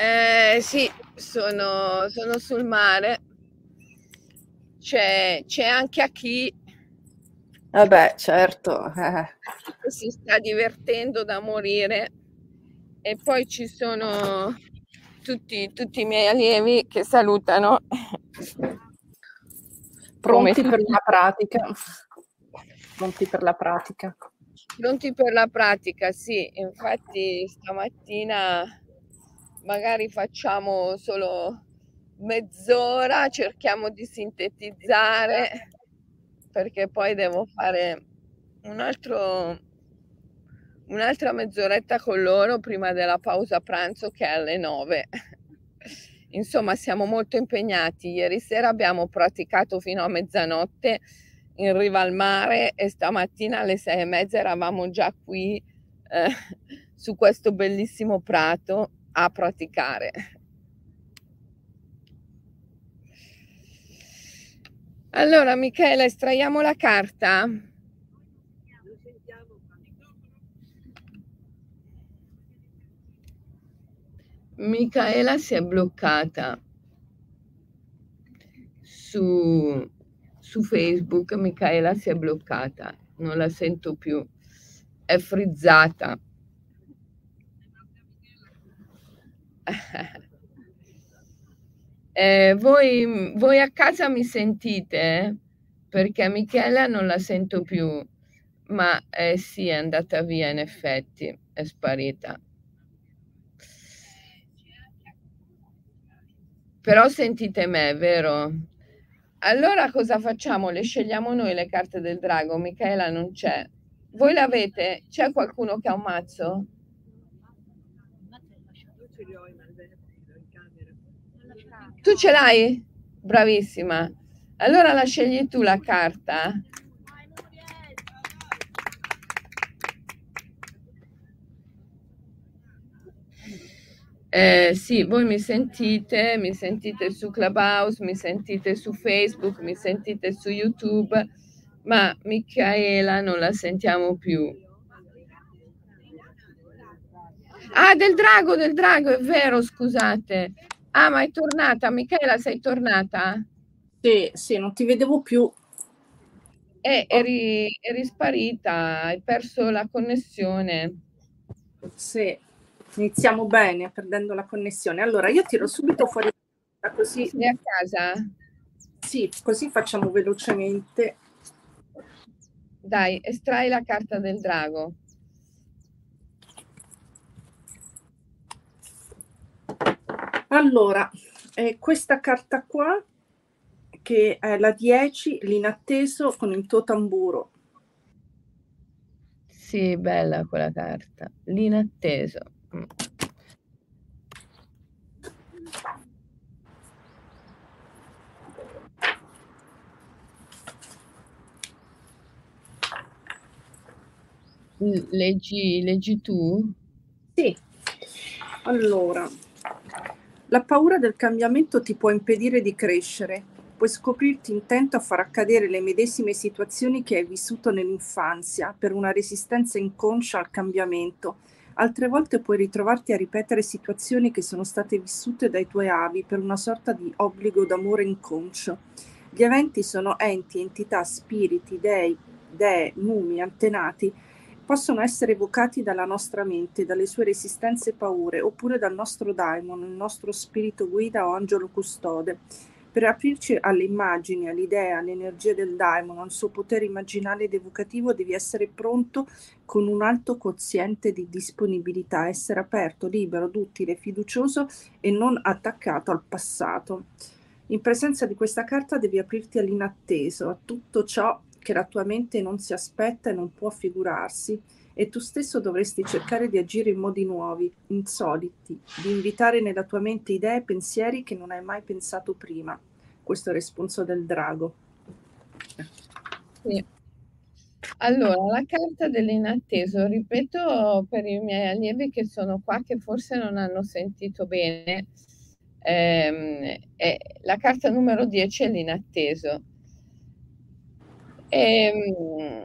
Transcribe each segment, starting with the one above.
Eh, sì, sono, sono sul mare. C'è, c'è anche a chi Vabbè, certo. Eh. si sta divertendo da morire e poi ci sono tutti, tutti i miei allievi che salutano. Pronti per la pratica. Pronti per la pratica. Pronti per la pratica, sì. Infatti stamattina magari facciamo solo mezz'ora, cerchiamo di sintetizzare perché poi devo fare un altro, un'altra mezz'oretta con loro prima della pausa pranzo che è alle 9. Insomma, siamo molto impegnati. Ieri sera abbiamo praticato fino a mezzanotte in riva al mare e stamattina alle sei e mezza eravamo già qui eh, su questo bellissimo prato a praticare. Allora, Michela, estraiamo la carta. Michaela si è bloccata su, su Facebook. Michaela si è bloccata, non la sento più, è frizzata. Eh, voi, voi a casa mi sentite? Perché Michela non la sento più, ma eh, sì, è andata via in effetti, è sparita. Però sentite me, vero? Allora cosa facciamo? Le scegliamo noi le carte del drago? Michela non c'è. Voi l'avete? C'è qualcuno che ha un mazzo? Tu ce l'hai? Bravissima. Allora la scegli tu la carta. Eh, sì, voi mi sentite, mi sentite su Clubhouse, mi sentite su Facebook, mi sentite su YouTube, ma Michaela non la sentiamo più. Ah, del drago, del drago, è vero, scusate. Ah, ma è tornata, Michela, sei tornata? Sì, sì, non ti vedevo più. Eh, eri, eri sparita, hai perso la connessione. Sì, iniziamo bene, perdendo la connessione. Allora, io tiro subito fuori così. Sei a casa? Sì, così facciamo velocemente. Dai, estrai la carta del drago. Allora, eh, questa carta qua, che è la 10, l'inatteso con il tuo tamburo. Sì, bella quella carta. L'inatteso. Mm. Leggi, leggi tu? Sì. Allora, la paura del cambiamento ti può impedire di crescere, puoi scoprirti intento a far accadere le medesime situazioni che hai vissuto nell'infanzia per una resistenza inconscia al cambiamento. Altre volte puoi ritrovarti a ripetere situazioni che sono state vissute dai tuoi avi per una sorta di obbligo d'amore inconscio. Gli eventi sono enti, entità, spiriti, dei, dee, numi, antenati possono essere evocati dalla nostra mente, dalle sue resistenze e paure, oppure dal nostro daimon, il nostro spirito guida o angelo custode. Per aprirci alle immagini, all'idea, all'energia del daimon, al suo potere immaginale ed evocativo, devi essere pronto con un alto quoziente di disponibilità, essere aperto, libero, duttile, fiducioso e non attaccato al passato. In presenza di questa carta devi aprirti all'inatteso, a tutto ciò che la tua mente non si aspetta e non può figurarsi, e tu stesso dovresti cercare di agire in modi nuovi, insoliti, di invitare nella tua mente idee e pensieri che non hai mai pensato prima. Questo è il responso del drago. Sì. Allora, la carta dell'inatteso, ripeto per i miei allievi che sono qua, che forse non hanno sentito bene, ehm, la carta numero 10 è l'inatteso. Ehm,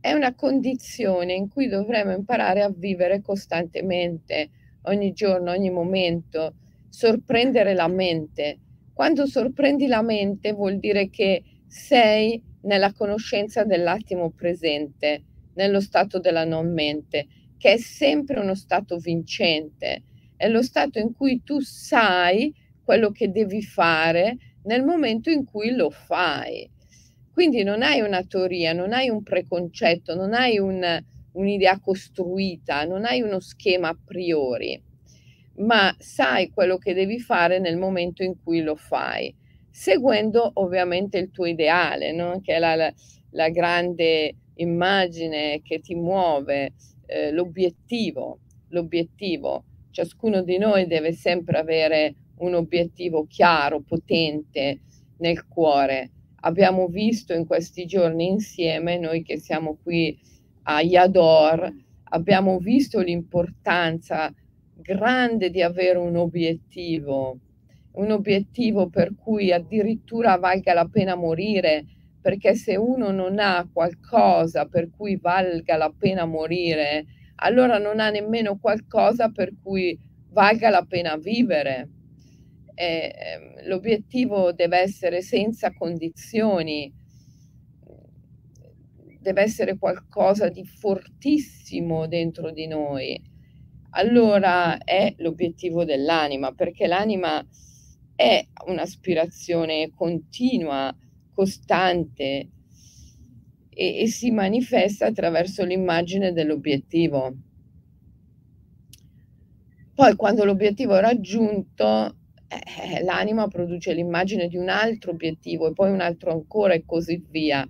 è una condizione in cui dovremo imparare a vivere costantemente, ogni giorno, ogni momento, sorprendere la mente. Quando sorprendi la mente vuol dire che sei nella conoscenza dell'attimo presente, nello stato della non mente, che è sempre uno stato vincente, è lo stato in cui tu sai quello che devi fare nel momento in cui lo fai. Quindi non hai una teoria, non hai un preconcetto, non hai un, un'idea costruita, non hai uno schema a priori, ma sai quello che devi fare nel momento in cui lo fai, seguendo ovviamente il tuo ideale, no? che è la, la, la, grande immagine che ti muove, eh, l'obiettivo, l'obiettivo. Ciascuno di noi deve sempre avere un obiettivo chiaro, potente nel cuore. Abbiamo visto in questi giorni insieme, noi che siamo qui a Yador, abbiamo visto l'importanza grande di avere un obiettivo, un obiettivo per cui addirittura valga la pena morire, perché se uno non ha qualcosa per cui valga la pena morire, allora non ha nemmeno qualcosa per cui valga la pena vivere. Eh, l'obiettivo deve essere senza condizioni, deve essere qualcosa di fortissimo dentro di noi. Allora è l'obiettivo dell'anima, perché l'anima è un'aspirazione continua, costante e, e si manifesta attraverso l'immagine dell'obiettivo. Poi quando l'obiettivo è raggiunto, eh, l'anima produce l'immagine di un altro obiettivo e poi un altro ancora e così via.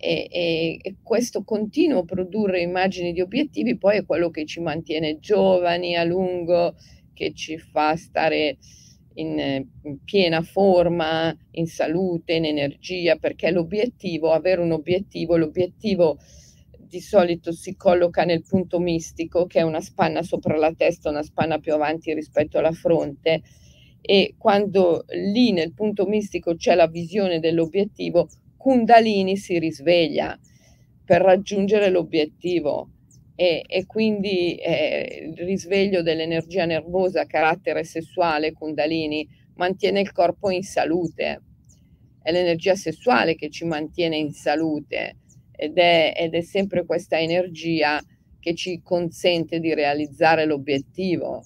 E, e, e, questo continuo produrre immagini di obiettivi poi è quello che ci mantiene giovani a lungo, che ci fa stare in, in piena forma, in salute, in energia, perché l'obiettivo, avere un obiettivo, l'obiettivo di solito si colloca nel punto mistico, che è una spanna sopra la testa, una spanna più avanti rispetto alla fronte, e quando lì nel punto mistico c'è la visione dell'obiettivo, Kundalini si risveglia per raggiungere l'obiettivo e, e quindi eh, il risveglio dell'energia nervosa carattere sessuale Kundalini mantiene il corpo in salute. È l'energia sessuale che ci mantiene in salute ed è, ed è sempre questa energia che ci consente di realizzare l'obiettivo.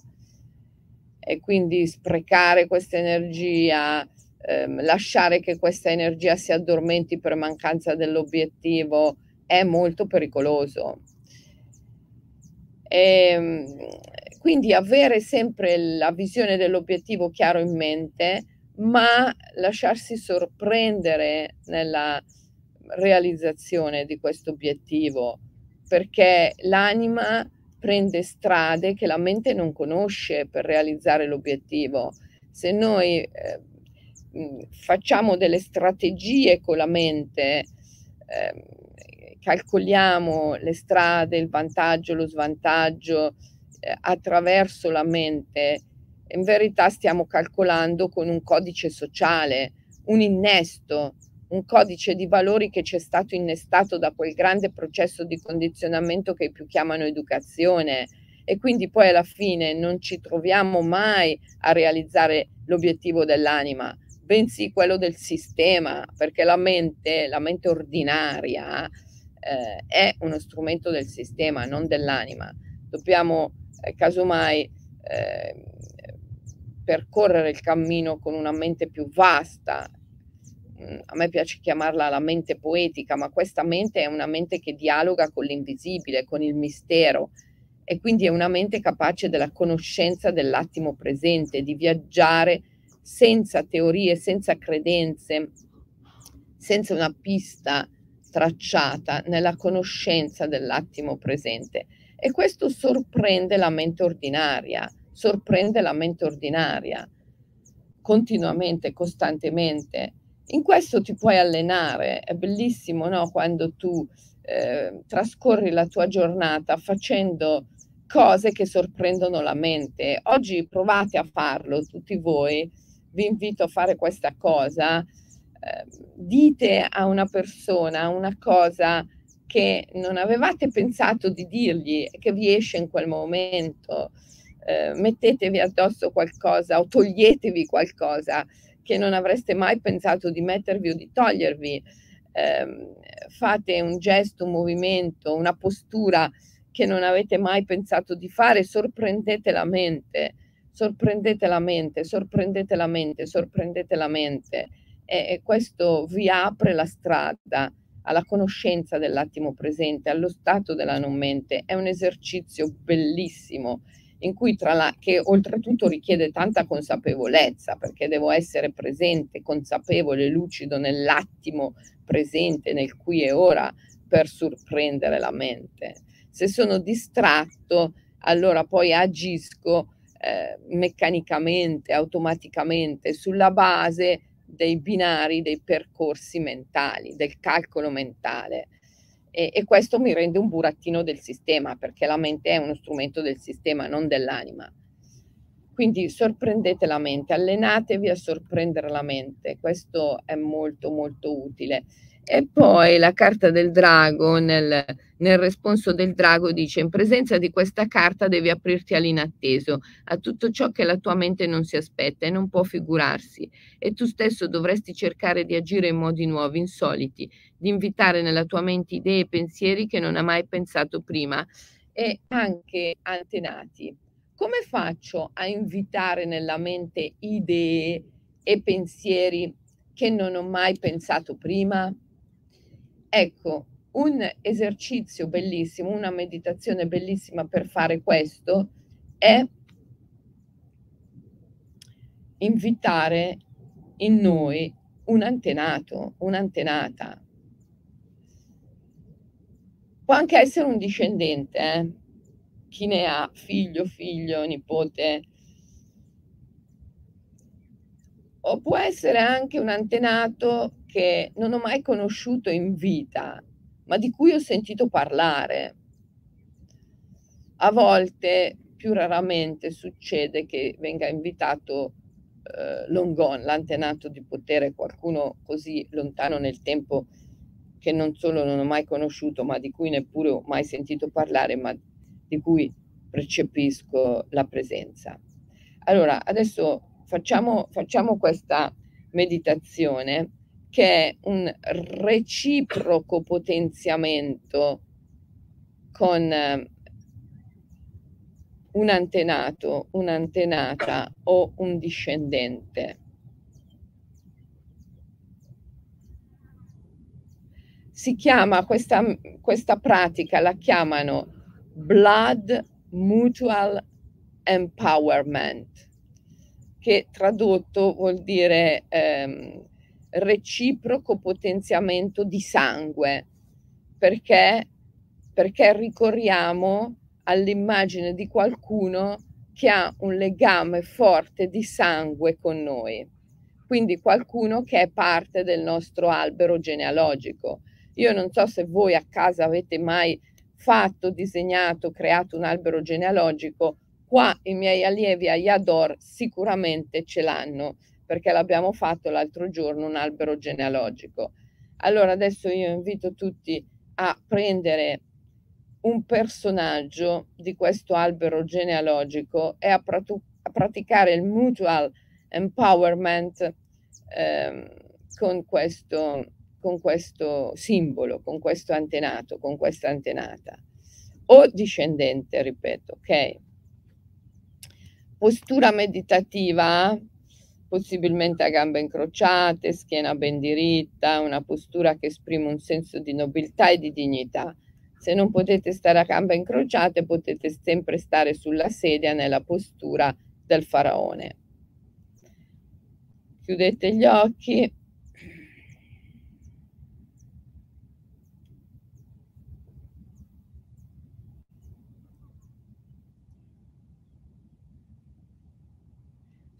E quindi sprecare questa energia ehm, lasciare che questa energia si addormenti per mancanza dell'obiettivo è molto pericoloso. E, ehm, quindi avere sempre la visione dell'obiettivo chiaro in mente, ma lasciarsi sorprendere nella realizzazione di questo obiettivo, perché l'anima prende strade che la mente non conosce per realizzare l'obiettivo. Se noi eh, facciamo delle strategie con la mente, eh, calcoliamo le strade, il vantaggio, lo svantaggio eh, attraverso la mente, in verità stiamo calcolando con un codice sociale, un innesto, un codice di valori che ci è stato innestato da quel grande processo di condizionamento che più chiamano educazione e quindi poi alla fine non ci troviamo mai a realizzare l'obiettivo dell'anima, bensì quello del sistema, perché la mente, la mente ordinaria eh, è uno strumento del sistema, non dell'anima. Dobbiamo eh, casomai eh, percorrere il cammino con una mente più vasta. Mm, a me piace chiamarla la mente poetica, ma questa mente è una mente che dialoga con l'invisibile, con il mistero, e quindi è una mente capace della conoscenza dell'attimo presente, di viaggiare senza teorie, senza credenze, senza una pista tracciata nella conoscenza dell'attimo presente. E questo sorprende la mente ordinaria, sorprende la mente ordinaria continuamente, costantemente. In questo ti puoi allenare, è bellissimo no? quando tu eh, trascorri la tua giornata facendo cose che sorprendono la mente. Oggi provate a farlo tutti voi vi invito a fare questa cosa, eh, dite a una persona una cosa che non avevate pensato di dirgli e che vi esce in quel momento. eh, mettetevi addosso qualcosa o toglietevi qualcosa che non avreste mai pensato di mettervi o di togliervi. Eh, fate un gesto, un movimento, una postura che non avete mai pensato di fare, sorprendete la mente, sorprendete la mente, sorprendete la mente, sorprendete la mente e, e questo vi apre la strada alla conoscenza dell'attimo presente, allo stato della non mente. È un esercizio bellissimo in cui tra la, che oltretutto richiede tanta consapevolezza, perché devo essere presente, consapevole, lucido nell'attimo presente, nel qui e ora, per sorprendere la mente. Se sono distratto, allora poi agisco eh, meccanicamente, automaticamente, sulla base dei binari, dei percorsi mentali, del calcolo mentale e, e, questo mi rende un burattino del sistema perché la mente è uno strumento del sistema, non dell'anima. Quindi sorprendete la mente, allenatevi a sorprendere la mente, questo è molto molto utile. E poi la carta del drago, nel, nel responso del drago dice in presenza di questa carta devi aprirti all'inatteso, a tutto ciò che la tua mente non si aspetta e non può figurarsi e tu stesso dovresti cercare di agire in modi nuovi, insoliti, di invitare nella tua mente idee e pensieri che non hai mai pensato prima e anche antenati. Come faccio a invitare nella mente idee e pensieri che non ho mai pensato prima? Ecco, un esercizio bellissimo, una meditazione bellissima per fare questo è invitare in noi un antenato, un'antenata. Può anche essere un discendente, eh? chi ne ha, figlio, figlio, nipote, o può essere anche un antenato che non ho mai conosciuto in vita, ma di cui ho sentito parlare. A volte, più raramente, succede che venga invitato eh, Longon, l'antenato di potere, qualcuno così lontano nel tempo che non solo non ho mai conosciuto, ma di cui neppure ho mai sentito parlare, ma di cui percepisco la presenza. Allora, adesso facciamo, facciamo questa meditazione che è un reciproco potenziamento con eh, un antenato, un'antenata o un discendente. Si chiama questa, questa pratica, la chiamano Blood Mutual Empowerment che tradotto vuol dire ehm, reciproco potenziamento di sangue, perché, perché ricorriamo all'immagine di qualcuno che ha un legame forte di sangue con noi, quindi qualcuno che è parte del nostro albero genealogico. Io non so se voi a casa avete mai fatto, disegnato, creato un albero genealogico, Qua i miei allievi a Yador sicuramente ce l'hanno perché l'abbiamo fatto l'altro giorno un albero genealogico. Allora adesso io invito tutti a prendere un personaggio di questo albero genealogico e a, pratu- a praticare il mutual empowerment ehm, con, questo, con questo simbolo, con questo antenato, con questa antenata o discendente, ripeto, ok? postura meditativa, possibilmente a gambe incrociate, schiena ben diritta, una postura che esprime un senso di nobiltà e di dignità. Se non potete stare a gambe incrociate, potete sempre stare sulla sedia nella postura del faraone. Chiudete gli occhi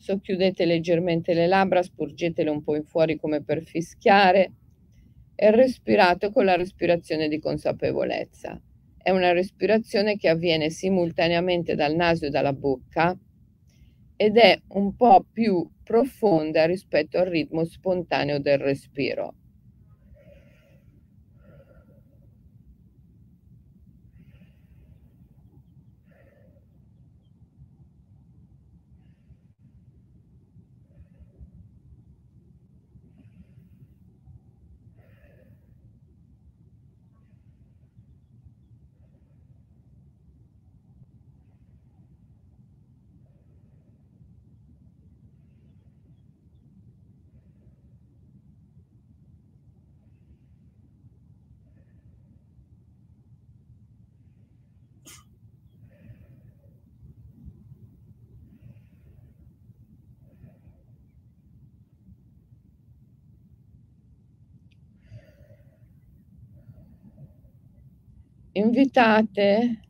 Socchiudete leggermente le labbra, sporgetele un po' in fuori come per fischiare e respirate con la respirazione di consapevolezza. È una respirazione che avviene simultaneamente dal naso e dalla bocca ed è un po' più profonda rispetto al ritmo spontaneo del respiro. Invitate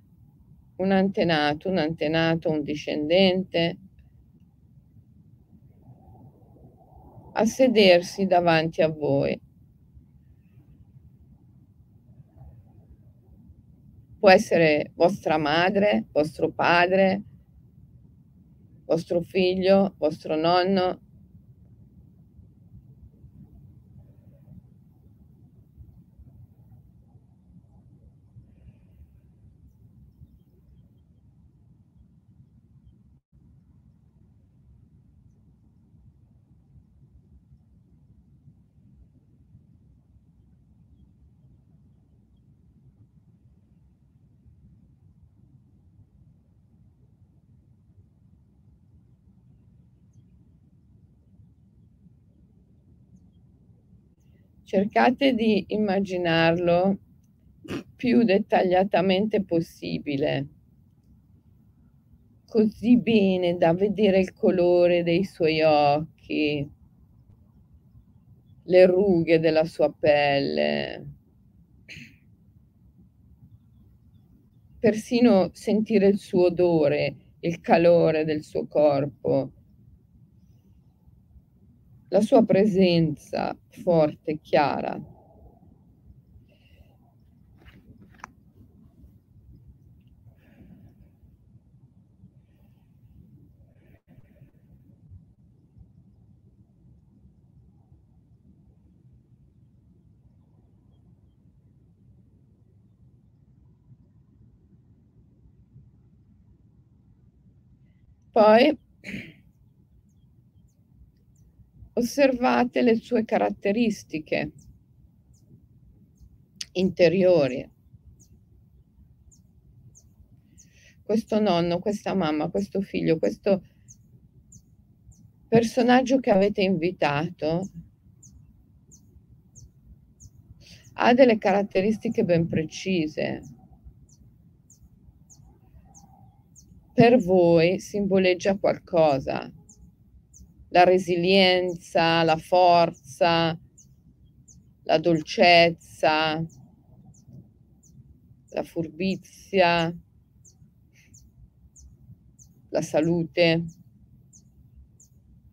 un antenato, un antenato, un discendente a sedersi davanti a voi. Può essere vostra madre, vostro padre, vostro figlio, vostro nonno, cercate di immaginarlo più dettagliatamente possibile, così bene da vedere il colore dei suoi occhi, le rughe della sua pelle, persino sentire il suo odore, il calore del suo corpo la sua presenza forte chiara. Poi osservate le sue caratteristiche interiori. Questo nonno, questa mamma, questo figlio, questo personaggio che avete invitato ha delle caratteristiche ben precise. Per voi simboleggia qualcosa, la resilienza, la forza, la dolcezza, la furbizia, la salute,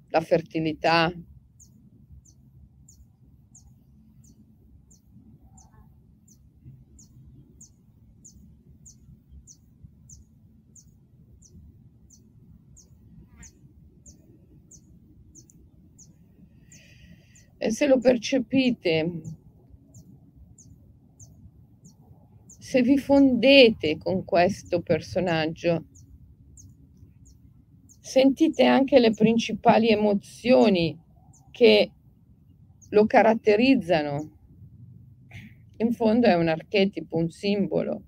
la fertilità. Se lo percepite, se vi fondete con questo personaggio, sentite anche le principali emozioni che lo caratterizzano. In fondo è un archetipo, un simbolo.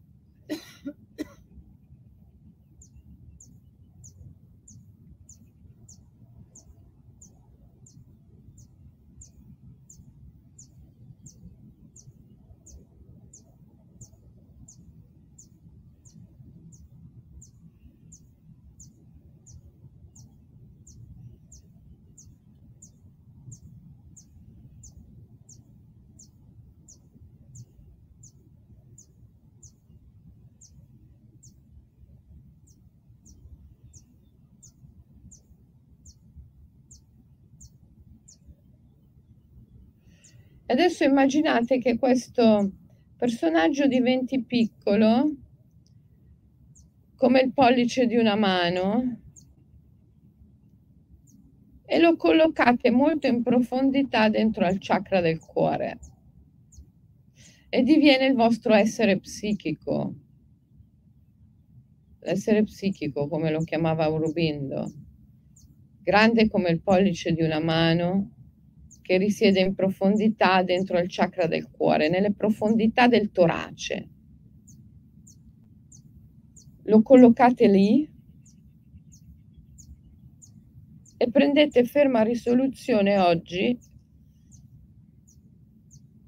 Adesso immaginate che questo personaggio diventi piccolo come il pollice di una mano e lo collocate molto in profondità dentro al chakra del cuore. E diviene il vostro essere psichico, l'essere psichico come lo chiamava Aurobindo, grande come il pollice di una mano che risiede in profondità dentro il chakra del cuore, nelle profondità del torace. Lo collocate lì e prendete ferma risoluzione oggi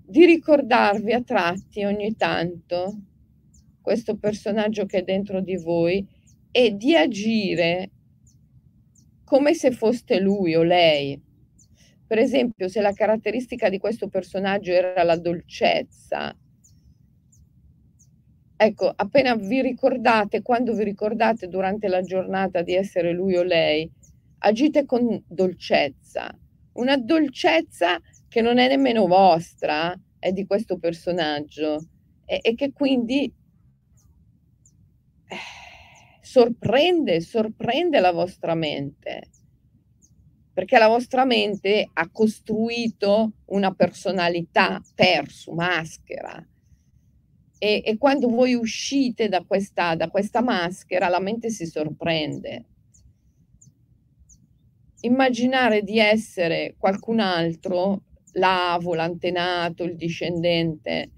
di ricordarvi a tratti ogni tanto questo personaggio che è dentro di voi e di agire come se foste lui o lei per esempio, se la caratteristica di questo personaggio era la dolcezza, ecco, appena vi ricordate, quando vi ricordate durante la giornata di essere lui o lei, agite con dolcezza, una dolcezza che non è nemmeno vostra, è di questo personaggio. E, e che quindi eh, sorprende, sorprende la vostra mente, perché la vostra mente ha costruito una personalità per su maschera. E, e quando voi uscite da questa, da questa maschera, la mente si sorprende immaginare di essere qualcun altro, l'avo, l'antenato, il discendente,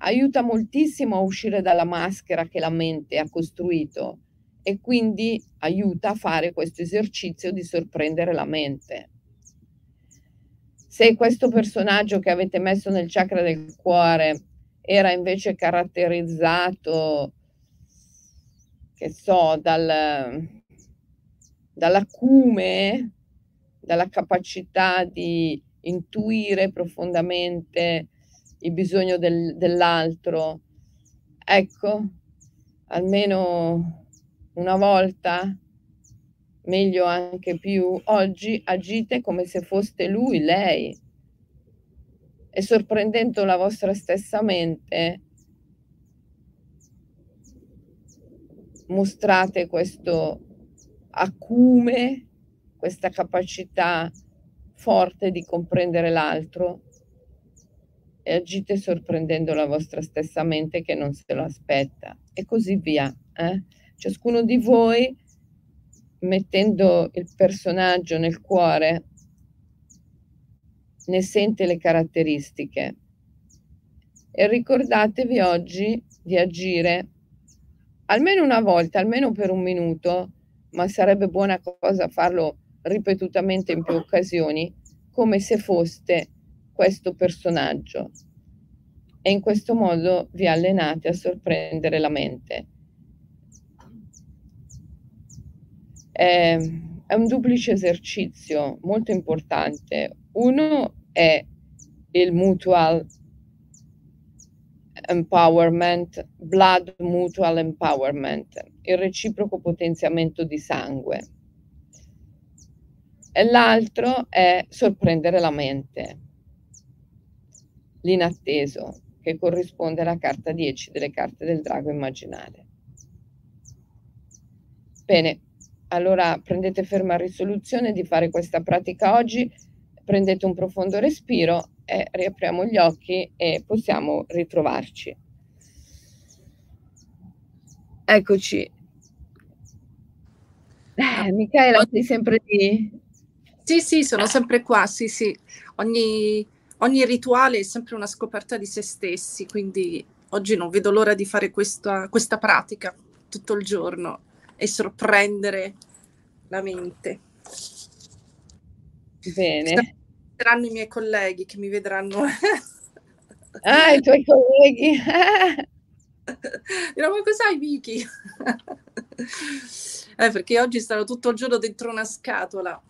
aiuta moltissimo a uscire dalla maschera che la mente ha costruito e quindi aiuta a fare questo esercizio di sorprendere la mente. Se questo personaggio che avete messo nel chakra del cuore era invece caratterizzato, che so, dal, dall'acume, dalla capacità di intuire profondamente il bisogno del, dell'altro. Ecco, almeno una volta, meglio anche più, oggi agite come se foste lui, lei. E sorprendendo la vostra stessa mente, mostrate questo acume, questa capacità forte di comprendere l'altro e agite sorprendendo la vostra stessa mente che non se lo aspetta e così via. Eh? Ciascuno di voi mettendo il personaggio nel cuore ne sente le caratteristiche e ricordatevi oggi di agire almeno una volta, almeno per un minuto, ma sarebbe buona cosa farlo ripetutamente in più occasioni, come se foste questo personaggio. E in questo modo vi allenate a sorprendere la mente. È, è un duplice esercizio molto importante. Uno è il mutual empowerment, blood mutual empowerment, il reciproco potenziamento di sangue. E l'altro è sorprendere la mente, l'inatteso, che corrisponde alla carta 10 delle carte del drago immaginale. Bene, allora prendete ferma risoluzione di fare questa pratica oggi, prendete un profondo respiro e riapriamo gli occhi e possiamo ritrovarci. Eccoci. Eh, Michaela, sei sempre lì? Sì, sì, sono sempre qua, sì, sì. Ogni, ogni rituale è sempre una scoperta di se stessi, quindi oggi non vedo l'ora di fare questa, questa pratica tutto il giorno e sorprendere la mente. Bene saranno i miei colleghi che mi vedranno. ah, i tuoi colleghi. Dirò, ma cos'hai Vicky? eh, perché oggi starò tutto il giorno dentro una scatola.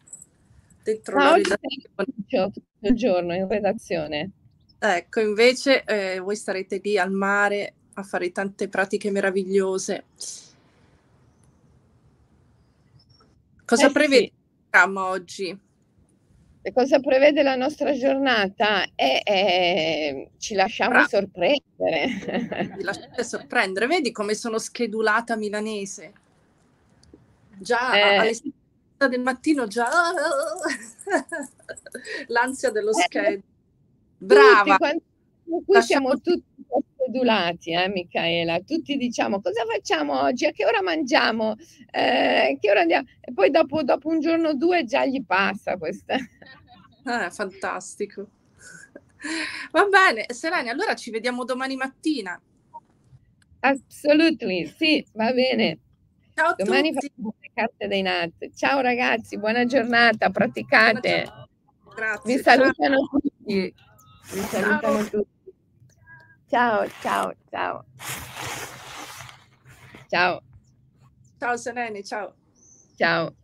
Dentro ah, oggi tutto il giorno in redazione. Ecco, invece eh, voi starete lì al mare a fare tante pratiche meravigliose. Cosa eh, prevede sì. oggi? cosa prevede la nostra giornata? E, e ci lasciamo Bravo. sorprendere. Ci lasciate sorprendere. Vedi come sono schedulata milanese? Già eh. alle 6 del mattino, già l'ansia dello eh. schedule. Brava. Tutti, qui siamo tutti schedulati, eh, Michaela. Tutti diciamo cosa facciamo oggi, a che ora mangiamo, eh, che ora andiamo. E poi dopo, dopo un giorno o due già gli passa questa. Ah, fantastico. Va bene, Serenia, allora ci vediamo domani mattina. Assolutely, sì, va bene. Ciao domani facciamo le carte dei NAT. Ciao ragazzi, buona giornata, praticate. Grazie. Vi salutano ciao. tutti. Vi salutano ciao. tutti. Ciao, ciao, ciao. Ciao. Ciao Sereni, ciao. Ciao.